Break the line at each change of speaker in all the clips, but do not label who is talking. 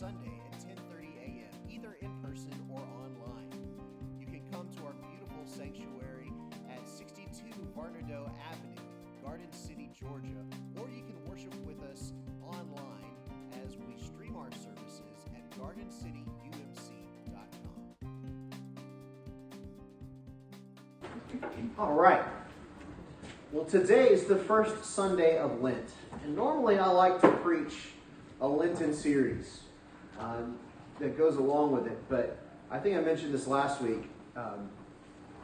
Sunday at 10:30 a.m., either in person or online. You can come to our beautiful sanctuary at 62 Varnedoe Avenue, Garden City, Georgia, or you can worship with us online as we stream our services at gardencityumc.com. All right. Well, today is the first Sunday of Lent. And normally I like to preach a Lenten series um, that goes along with it, but I think I mentioned this last week. Um,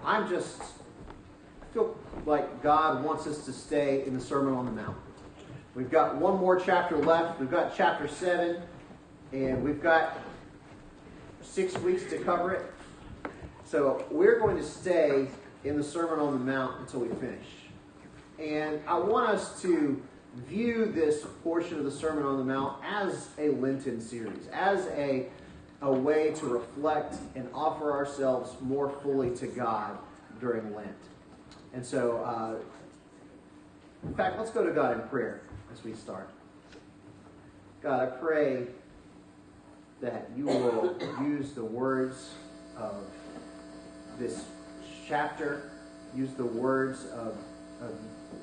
I'm just, I feel like God wants us to stay in the Sermon on the Mount. We've got one more chapter left. We've got chapter 7, and we've got six weeks to cover it. So we're going to stay in the Sermon on the Mount until we finish. And I want us to view this portion of the Sermon on the Mount as a Lenten series, as a, a way to reflect and offer ourselves more fully to God during Lent. And so, uh, in fact, let's go to God in prayer as we start. God, I pray that you will use the words of this chapter, use the words of, of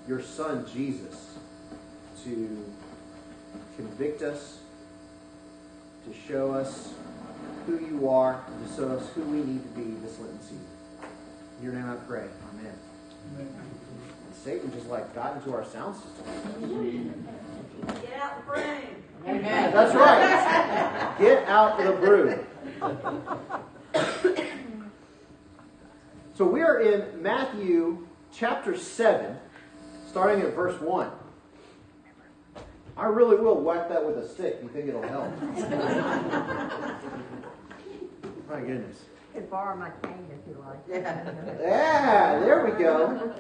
your son Jesus to convict us, to show us who you are, and to show us who we need to be this Lenten season. In your name I pray. Amen. Amen. Satan just like got into our sound system.
Get out the broom.
Amen. That's right. Get out of the broom. So we are in Matthew chapter 7, starting at verse 1. I really will whack that with a stick. You think it'll help? my goodness.
You can borrow my cane if you like.
Yeah, there we go.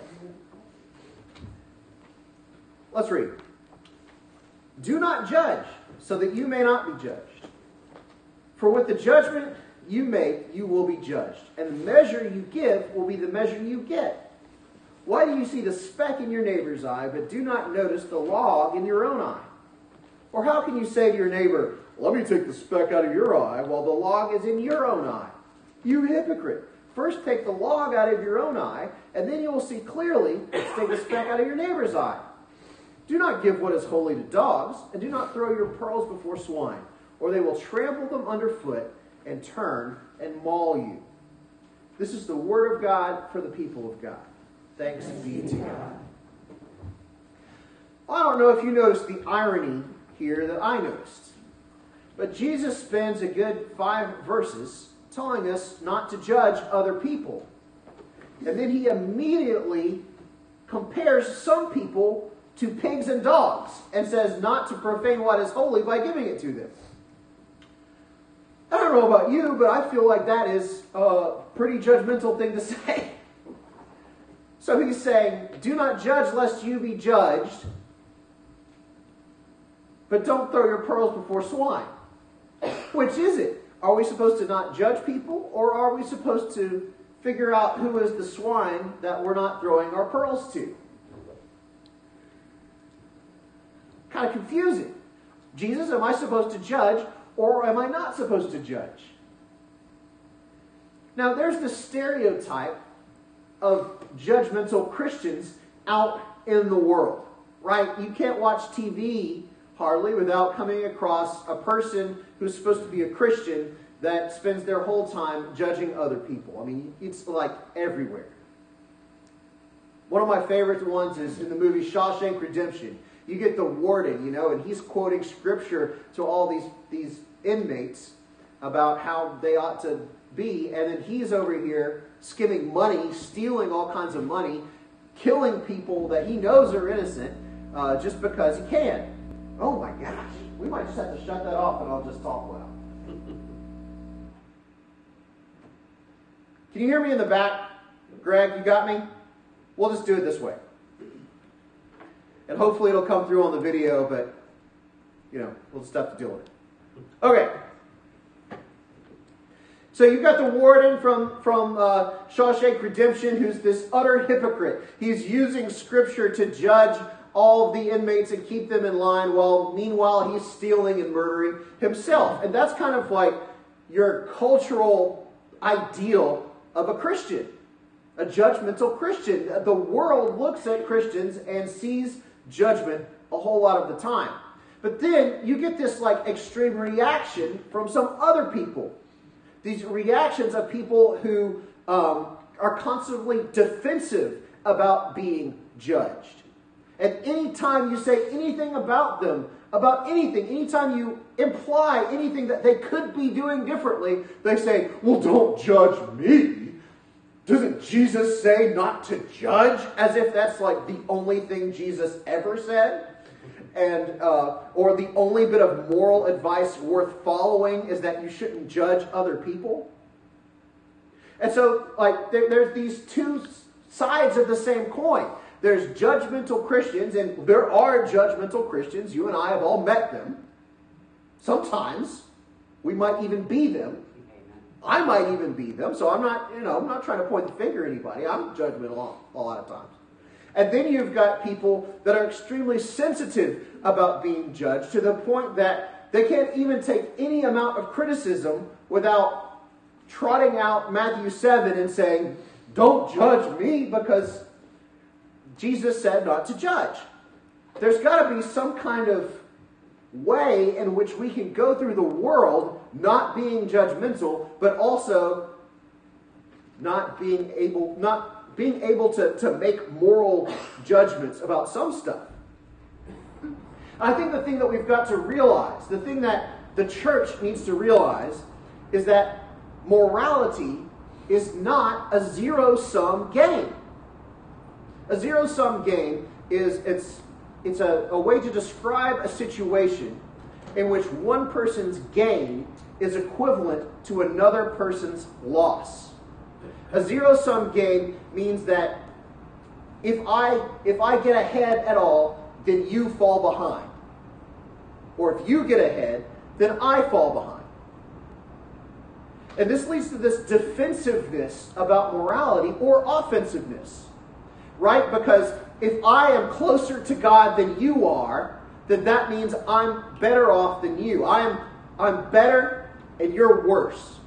Let's read. Do not judge, so that you may not be judged. For with the judgment you make, you will be judged, and the measure you give will be the measure you get. Why do you see the speck in your neighbor's eye, but do not notice the log in your own eye? Or how can you say to your neighbor, Let me take the speck out of your eye, while the log is in your own eye? You hypocrite! First take the log out of your own eye, and then you will see clearly to take the speck out of your neighbor's eye. Do not give what is holy to dogs, and do not throw your pearls before swine, or they will trample them underfoot and turn and maul you. This is the word of God for the people of God. Thanks be to God. I don't know if you noticed the irony here that I noticed, but Jesus spends a good five verses telling us not to judge other people. And then he immediately compares some people to pigs and dogs and says not to profane what is holy by giving it to them. I don't know about you, but I feel like that is a pretty judgmental thing to say. So he's saying, Do not judge lest you be judged, but don't throw your pearls before swine. Which is it? Are we supposed to not judge people, or are we supposed to figure out who is the swine that we're not throwing our pearls to? Kind of confusing. Jesus, am I supposed to judge, or am I not supposed to judge? Now, there's the stereotype of judgmental Christians out in the world, right? You can't watch TV hardly without coming across a person who's supposed to be a Christian that spends their whole time judging other people. I mean, it's like everywhere. One of my favorite ones is in the movie Shawshank Redemption. You get the warden, you know, and he's quoting scripture to all these, these inmates about how they ought to be, and then he's over here skimming money, stealing all kinds of money, killing people that he knows are innocent uh, just because he can. Oh my gosh, we might just have to shut that off and I'll just talk loud. Can you hear me in the back? Greg, you got me? We'll just do it this way. And hopefully it'll come through on the video, but, you know, we'll just have to deal with it. Okay. So you've got the warden from, from uh, Shawshank Redemption who's this utter hypocrite. He's using scripture to judge all of the inmates and keep them in line while meanwhile he's stealing and murdering himself. And that's kind of like your cultural ideal of a Christian, a judgmental Christian. The world looks at Christians and sees judgment a whole lot of the time. But then you get this like extreme reaction from some other people. These reactions of people who um, are constantly defensive about being judged. And anytime you say anything about them, about anything, anytime you imply anything that they could be doing differently, they say, Well, don't judge me. Doesn't Jesus say not to judge? As if that's like the only thing Jesus ever said. And, uh, or the only bit of moral advice worth following is that you shouldn't judge other people. And so, like, there, there's these two sides of the same coin. There's judgmental Christians, and there are judgmental Christians. You and I have all met them. Sometimes we might even be them. I might even be them. So I'm not, you know, I'm not trying to point the finger at anybody. I'm judgmental a lot of times. And then you've got people that are extremely sensitive about being judged to the point that they can't even take any amount of criticism without trotting out Matthew 7 and saying, Don't judge me because Jesus said not to judge. There's got to be some kind of way in which we can go through the world not being judgmental, but also not being able, not being able to, to make moral judgments about some stuff. I think the thing that we've got to realize, the thing that the church needs to realize, is that morality is not a zero sum game. A zero sum game is it's it's a, a way to describe a situation in which one person's gain is equivalent to another person's loss. A zero sum game means that if I if I get ahead at all, then you fall behind. Or if you get ahead, then I fall behind. And this leads to this defensiveness about morality or offensiveness right? Because if I am closer to God than you are, then that means I'm better off than you. I'm, I'm better and you're worse.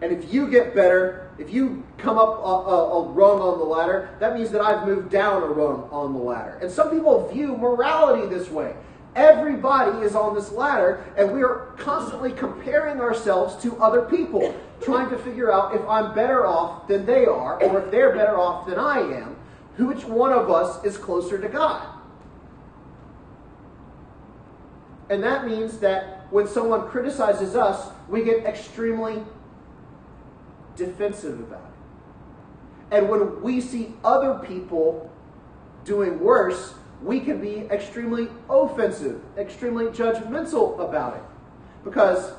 And if you get better, if you come up a, a, a, rung on the ladder, that means that I've moved down a rung on the ladder. And some people view morality this way. Everybody is on this ladder, and we are constantly comparing ourselves to other people, trying to figure out if I'm better off than they are, or if they're better off than I am which one of us is closer to God. And that means that when someone criticizes us, we get extremely defensive about it. And when we see other people doing worse, we can be extremely offensive, extremely judgmental about it. Because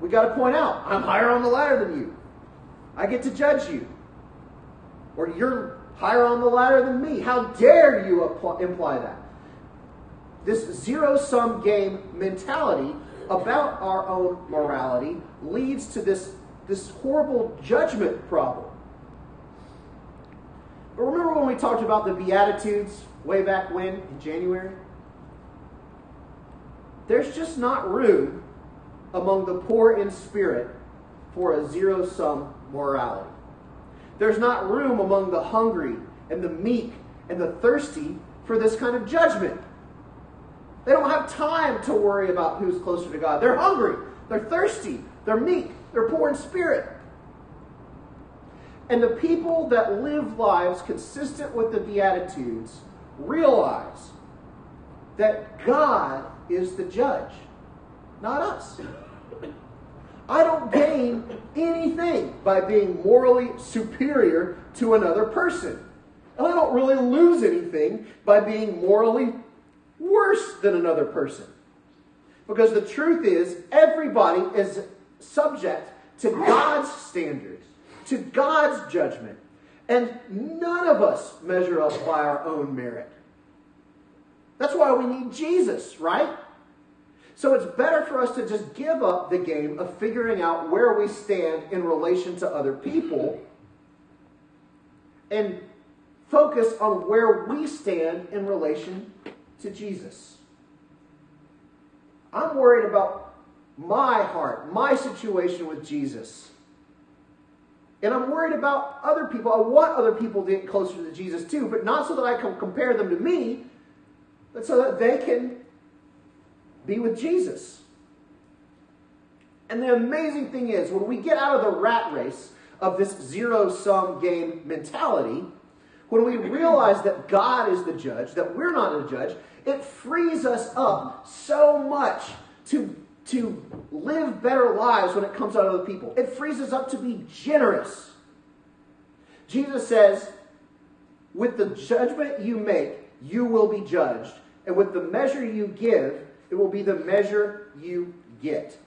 we got to point out, I'm higher on the ladder than you. I get to judge you. Or you're higher on the ladder than me. How dare you imply that? This zero sum game mentality about our own morality leads to this, this horrible judgment problem. But remember when we talked about the Beatitudes way back when in January? There's just not room among the poor in spirit for a zero sum morality. There's not room among the hungry and the meek and the thirsty for this kind of judgment. They don't have time to worry about who's closer to God. They're hungry, they're thirsty, they're meek, they're poor in spirit. And the people that live lives consistent with the Beatitudes realize that God is the judge, not us. I don't gain anything by being morally superior to another person. And I don't really lose anything by being morally worse than another person. Because the truth is, everybody is subject to God's standards, to God's judgment. And none of us measure up by our own merit. That's why we need Jesus, right? So it's better for us to just give up the game of figuring out where we stand in relation to other people and focus on where we stand in relation to Jesus. I'm worried about my heart, my situation with Jesus. And I'm worried about other people. Uh, I want other people to get closer to Jesus too, but not so that I can compare them to me, but so that they can be with Jesus. And the amazing thing is, when we get out of the rat race of this zero sum game mentality, when we realize that God is the judge, that we're not a judge, it frees us up so much to, live better lives when it comes out of other people. It frees us up to be generous. Jesus says, with the judgment you make, you will be judged. And with the measure you give, it will be the measure you get.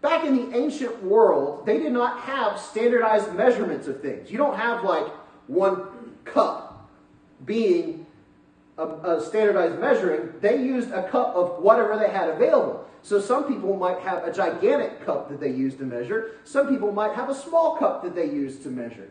Back in the ancient world, they did not have standardized measurements of things. You don't have like one cup being a, standardized measuring. They used a cup of whatever they had available. So some people might have a gigantic cup that they use to measure. Some people might have a small cup that they use to measure.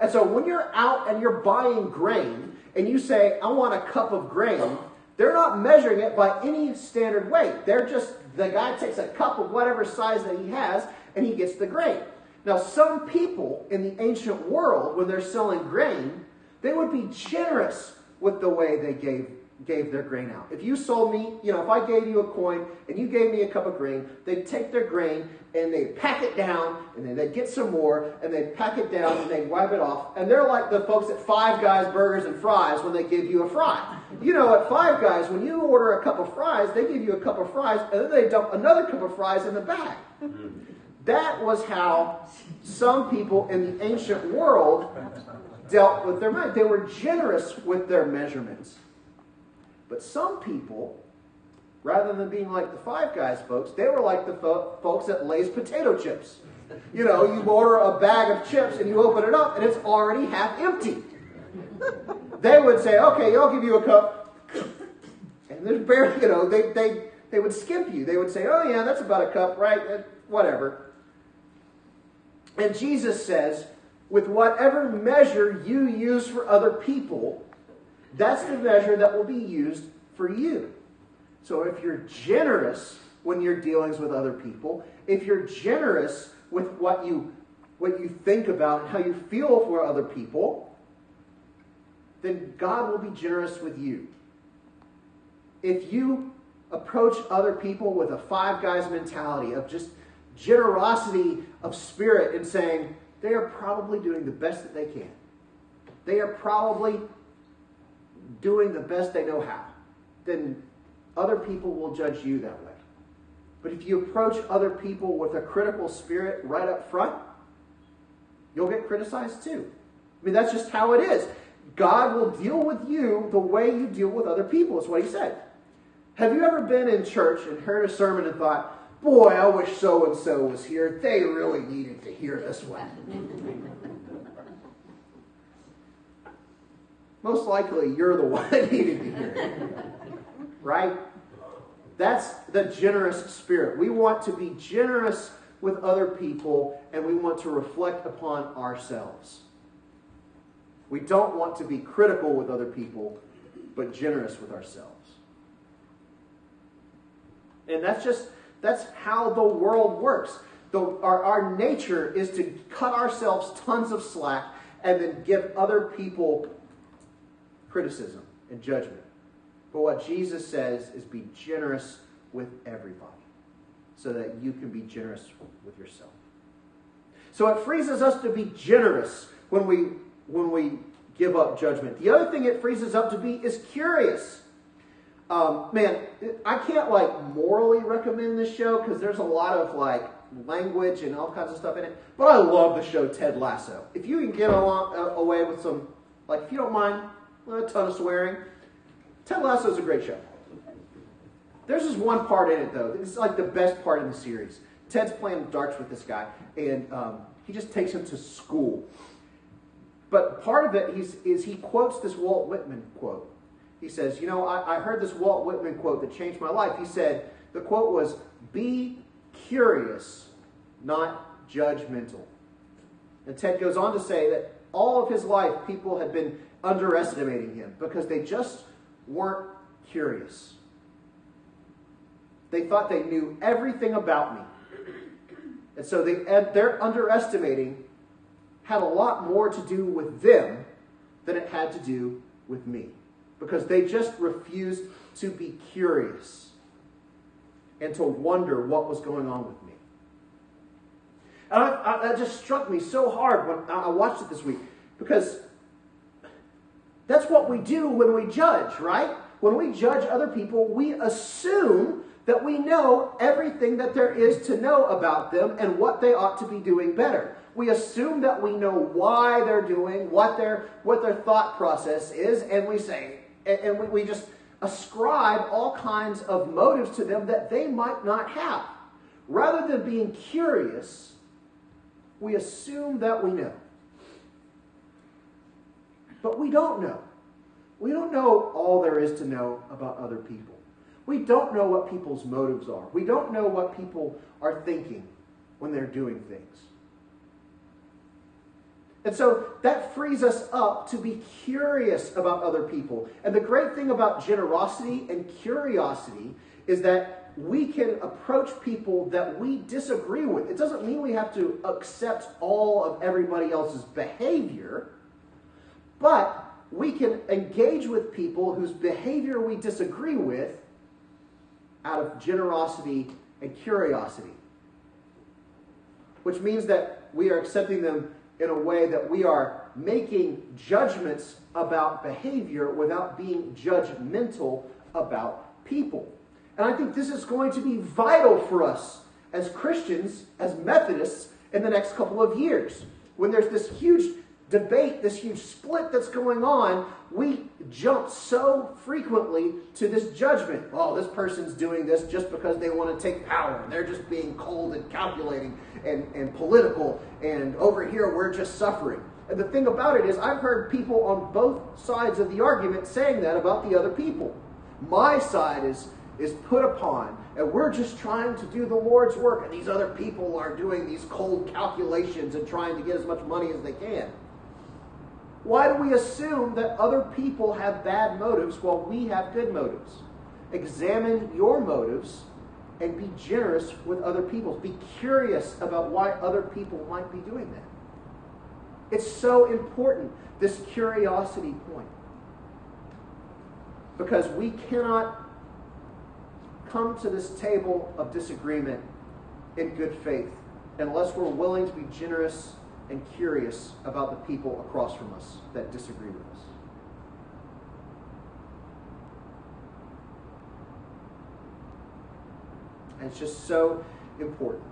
And so when you're out and you're buying grain and you say, I want a cup of grain, they're not measuring it by any standard weight. They're just, the guy takes a cup of whatever size that he has and he gets the grain. Now, some people in the ancient world, when they're selling grain, they would be generous with the way they gave gave their grain out. If you sold me, you know, if I gave you a coin and you gave me a cup of grain, they'd take their grain and they'd pack it down and then they'd get some more and they'd pack it down and they'd wipe it off. And they're like the folks at Five Guys Burgers and Fries when they give you a fry. You know, at Five Guys, when you order a cup of fries, they give you a cup of fries and then they dump another cup of fries in the bag. Mm-hmm. That was how some people in the ancient world dealt with their money. They were generous with their measurements. But some people, rather than being like the Five Guys folks, they were like the fo- folks that Lay's potato chips. You know, you order a bag of chips and you open it up and it's already half empty. They would say, okay, I'll give you a cup. And there's barely, you know, they, they, they would skip you. They would say, oh, yeah, that's about a cup, right? Uh, whatever. And Jesus says, with whatever measure you use for other people, that's the measure that will be used for you. So if you're generous when you're dealings with other people, if you're generous with what you what you think about, and how you feel for other people, then God will be generous with you. If you approach other people with a five guys mentality of just generosity of spirit and saying they are probably doing the best that they can. They are probably doing the best they know how, then other people will judge you that way. But if you approach other people with a critical spirit right up front, you'll get criticized too. I mean, that's just how it is. God will deal with you the way you deal with other people, is what he said. Have you ever been in church and heard a sermon and thought, boy, I wish so and so was here. They really needed to hear this one. most likely you're the one that needed to hear it. Right? That's the generous spirit. We want to be generous with other people and we want to reflect upon ourselves. We don't want to be critical with other people, but generous with ourselves. And that's just, that's how the world works. The, our, our nature is to cut ourselves tons of slack and then give other people criticism and judgment. But what Jesus says is be generous with everybody so that you can be generous with yourself. So it freezes us to be generous when we when we give up judgment. The other thing it freezes up to be is curious. Um, man, I can't like morally recommend this show because there's a lot of like language and all kinds of stuff in it. But I love the show Ted Lasso. If you can get along, uh, away with some, like, if you don't mind a ton of swearing. Ted Lasso is a great show. There's this one part in it, though. It's like the best part in the series. Ted's playing darts with this guy, and um, he just takes him to school. But part of it is, is he quotes this Walt Whitman quote. He says, You know, I, I heard this Walt Whitman quote that changed my life. He said, The quote was, Be curious, not judgmental. And Ted goes on to say that all of his life, people had been underestimating him because they just weren't curious. They thought they knew everything about me. And so they, their underestimating had a lot more to do with them than it had to do with me. Because they just refused to be curious and to wonder what was going on with me. And I, I, that just struck me so hard when I watched it this week because that's what we do when we judge, right? When we judge other people, we assume that we know everything that there is to know about them and what they ought to be doing better. We assume that we know why they're doing, what their, what their thought process is, and we say, and we, just ascribe all kinds of motives to them that they might not have. Rather than being curious, we assume that we know. But we don't know. We don't know all there is to know about other people. We don't know what people's motives are. We don't know what people are thinking when they're doing things. And so that frees us up to be curious about other people. And the great thing about generosity and curiosity is that we can approach people that we disagree with. It doesn't mean we have to accept all of everybody else's behavior, but we can engage with people whose behavior we disagree with out of generosity and curiosity. Which means that we are accepting them in a way that we are making judgments about behavior without being judgmental about people. And I think this is going to be vital for us as Christians, as Methodists, in the next couple of years. When there's this huge debate, this huge split that's going on, we jump so frequently to this judgment. Oh, this person's doing this just because they want to take power. They're just being cold and calculating and, and political. And over here, we're just suffering. And the thing about it is, I've heard people on both sides of the argument saying that about the other people. My side is, is put upon, and we're just trying to do the Lord's work, and these other people are doing these cold calculations and trying to get as much money as they can. Why do we assume that other people have bad motives while we have good motives? Examine your motives and be generous with other people. Be curious about why other people might be doing that. It's so important, this curiosity point. Because we cannot come to this table of disagreement in good faith unless we're willing to be generous and curious about the people across from us that disagree with us. And it's just so important.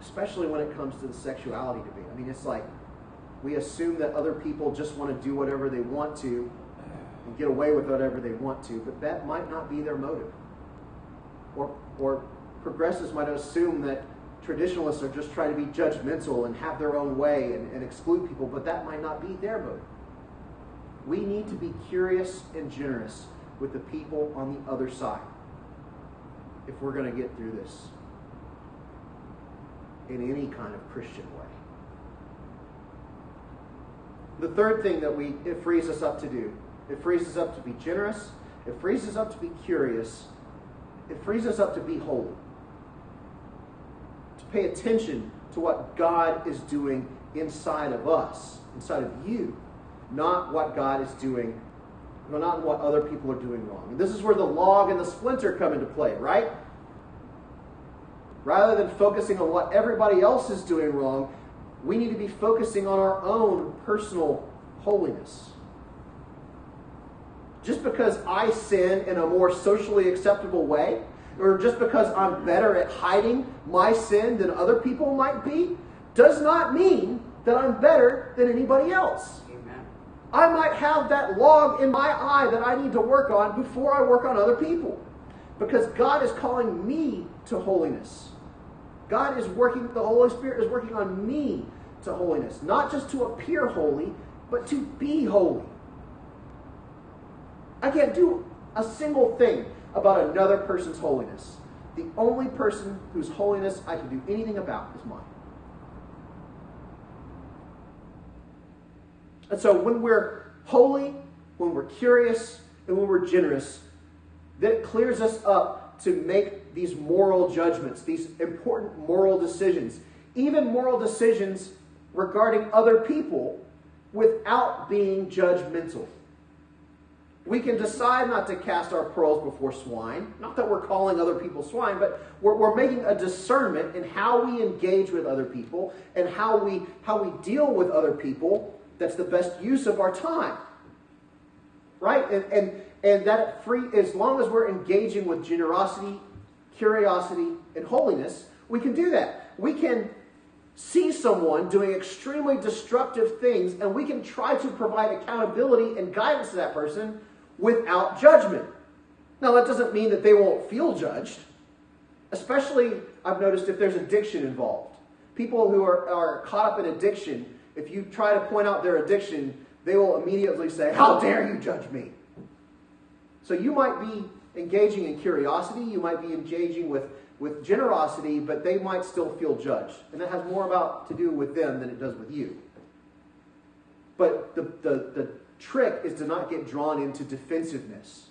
Especially when it comes to the sexuality debate. I mean, it's like we assume that other people just want to do whatever they want to and get away with whatever they want to, but that might not be their motive. Or, or progressives might assume that traditionalists are just trying to be judgmental and have their own way and, and exclude people, but that might not be their motive. We need to be curious and generous with the people on the other side if we're going to get through this in any kind of Christian way. The third thing that we it frees us up to do, it frees us up to be generous, it frees us up to be curious, it frees us up to be holy pay attention to what God is doing inside of us, inside of you, not what God is doing, not what other people are doing wrong. And this is where the log and the splinter come into play, right? Rather than focusing on what everybody else is doing wrong, we need to be focusing on our own personal holiness. Just because I sin in a more socially acceptable way or just because I'm better at hiding my sin than other people might be, does not mean that I'm better than anybody else. Amen. I might have that log in my eye that I need to work on before I work on other people. Because God is calling me to holiness. God is working, the Holy Spirit is working on me to holiness. Not just to appear holy, but to be holy. I can't do a single thing about another person's holiness. The only person whose holiness I can do anything about is mine. And so when we're holy, when we're curious, and when we're generous, that clears us up to make these moral judgments, these important moral decisions, even moral decisions regarding other people without being judgmental. We can decide not to cast our pearls before swine. Not that we're calling other people swine, but we're, we're making a discernment in how we engage with other people and how we, how we deal with other people that's the best use of our time. Right? And, and, and that free, as long as we're engaging with generosity, curiosity, and holiness, we can do that. We can see someone doing extremely destructive things and we can try to provide accountability and guidance to that person without judgment. Now, that doesn't mean that they won't feel judged, especially, I've noticed, if there's addiction involved. People who are, are caught up in addiction, if you try to point out their addiction, they will immediately say, How dare you judge me? So you might be engaging in curiosity, you might be engaging with, with generosity, but they might still feel judged. And that has more about to do with them than it does with you. But the, the, the trick is to not get drawn into defensiveness.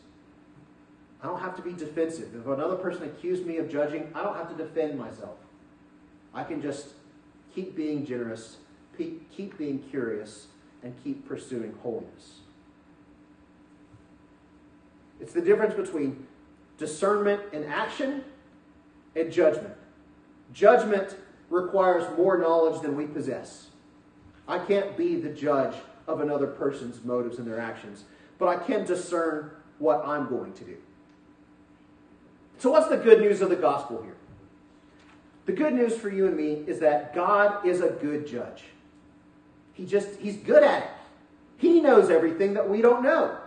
I don't have to be defensive. If another person accused me of judging, I don't have to defend myself. I can just keep being generous, keep being curious, and keep pursuing holiness. It's the difference between discernment and action and judgment. Judgment requires more knowledge than we possess. I can't be the judge of another person's motives and their actions, but I can discern what I'm going to do. So, what's the good news of the gospel here? The good news for you and me is that God is a good judge. He just, he's good at it. He knows everything that we don't know.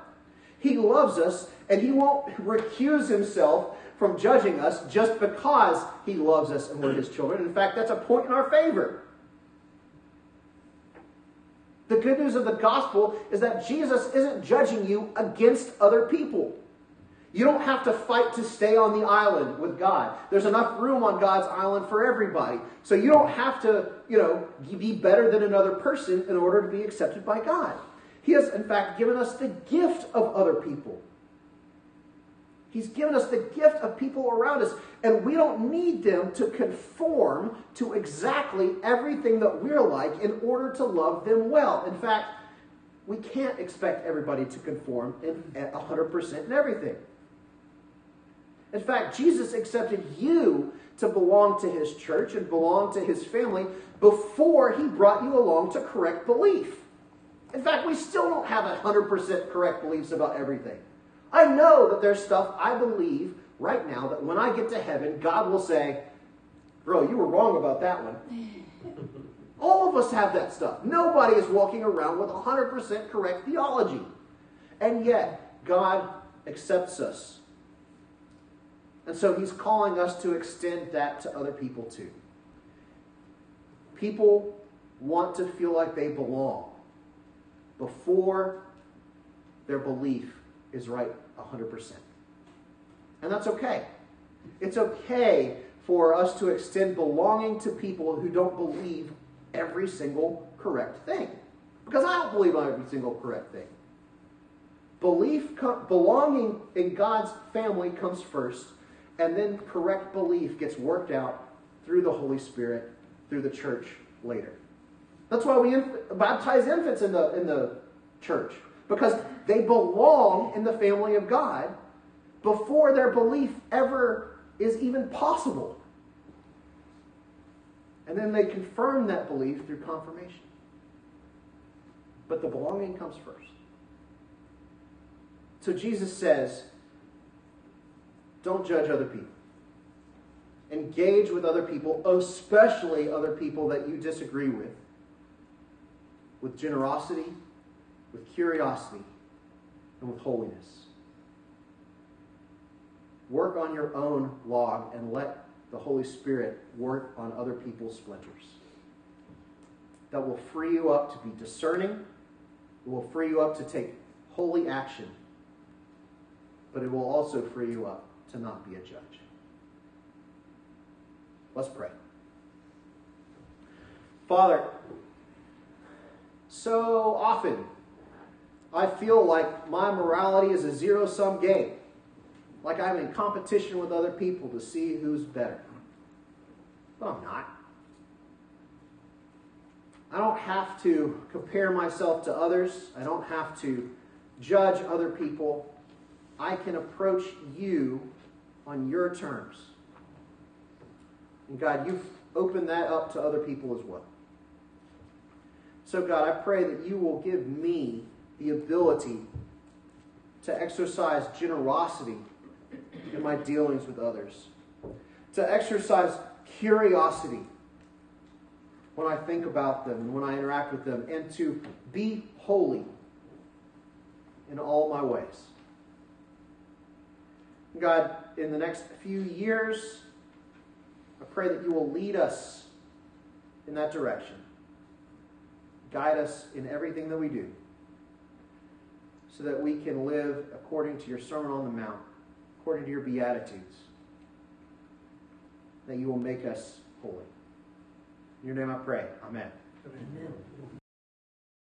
He loves us, and he won't recuse himself from judging us just because he loves us and we're his children. In fact, that's a point in our favor. The good news of the gospel is that Jesus isn't judging you against other people. You don't have to fight to stay on the island with God. There's enough room on God's island for everybody. So you don't have to, you know, be better than another person in order to be accepted by God. He has, in fact, given us the gift of other people. He's given us the gift of people around us, and we don't need them to conform to exactly everything that we're like in order to love them well. In fact, we can't expect everybody to conform in, at 100% in everything. In fact, Jesus accepted you to belong to his church and belong to his family before he brought you along to correct belief. In fact, we still don't have 100% correct beliefs about everything. I know that there's stuff I believe right now that when I get to heaven, God will say, Bro, you were wrong about that one. All of us have that stuff. Nobody is walking around with 100% correct theology. And yet, God accepts us. And so He's calling us to extend that to other people too. People want to feel like they belong before their belief is right 100%. And that's okay. It's okay for us to extend belonging to people who don't believe every single correct thing. Because I don't believe every single correct thing. Belief, belonging in God's family comes first, and then correct belief gets worked out through the Holy Spirit, through the church later. That's why we baptize infants in the, in the church, because they belong in the family of God before their belief ever is even possible. And then they confirm that belief through confirmation. But the belonging comes first. So Jesus says, don't judge other people. Engage with other people, especially other people that you disagree with, with generosity, with curiosity, and with holiness. Work on your own log and let the Holy Spirit work on other people's splinters. That will free you up to be discerning, it will free you up to take holy action, but it will also free you up to not be a judge. Let's pray. Father, So often, I feel like my morality is a zero sum game, like I'm in competition with other people to see who's better. But I'm not. I don't have to compare myself to others, I don't have to judge other people. I can approach you on your terms. And God, you've opened that up to other people as well. So, God, I pray that you will give me the ability to exercise generosity in my dealings with others, to exercise curiosity when I think about them and when I interact with them, and to be holy in all my ways. God, in the next few years, I pray that you will lead us in that direction. Guide us in everything that we do so that we can live according to your Sermon on the Mount, according to your Beatitudes, that you will make us holy. In your name I pray. Amen.
Amen.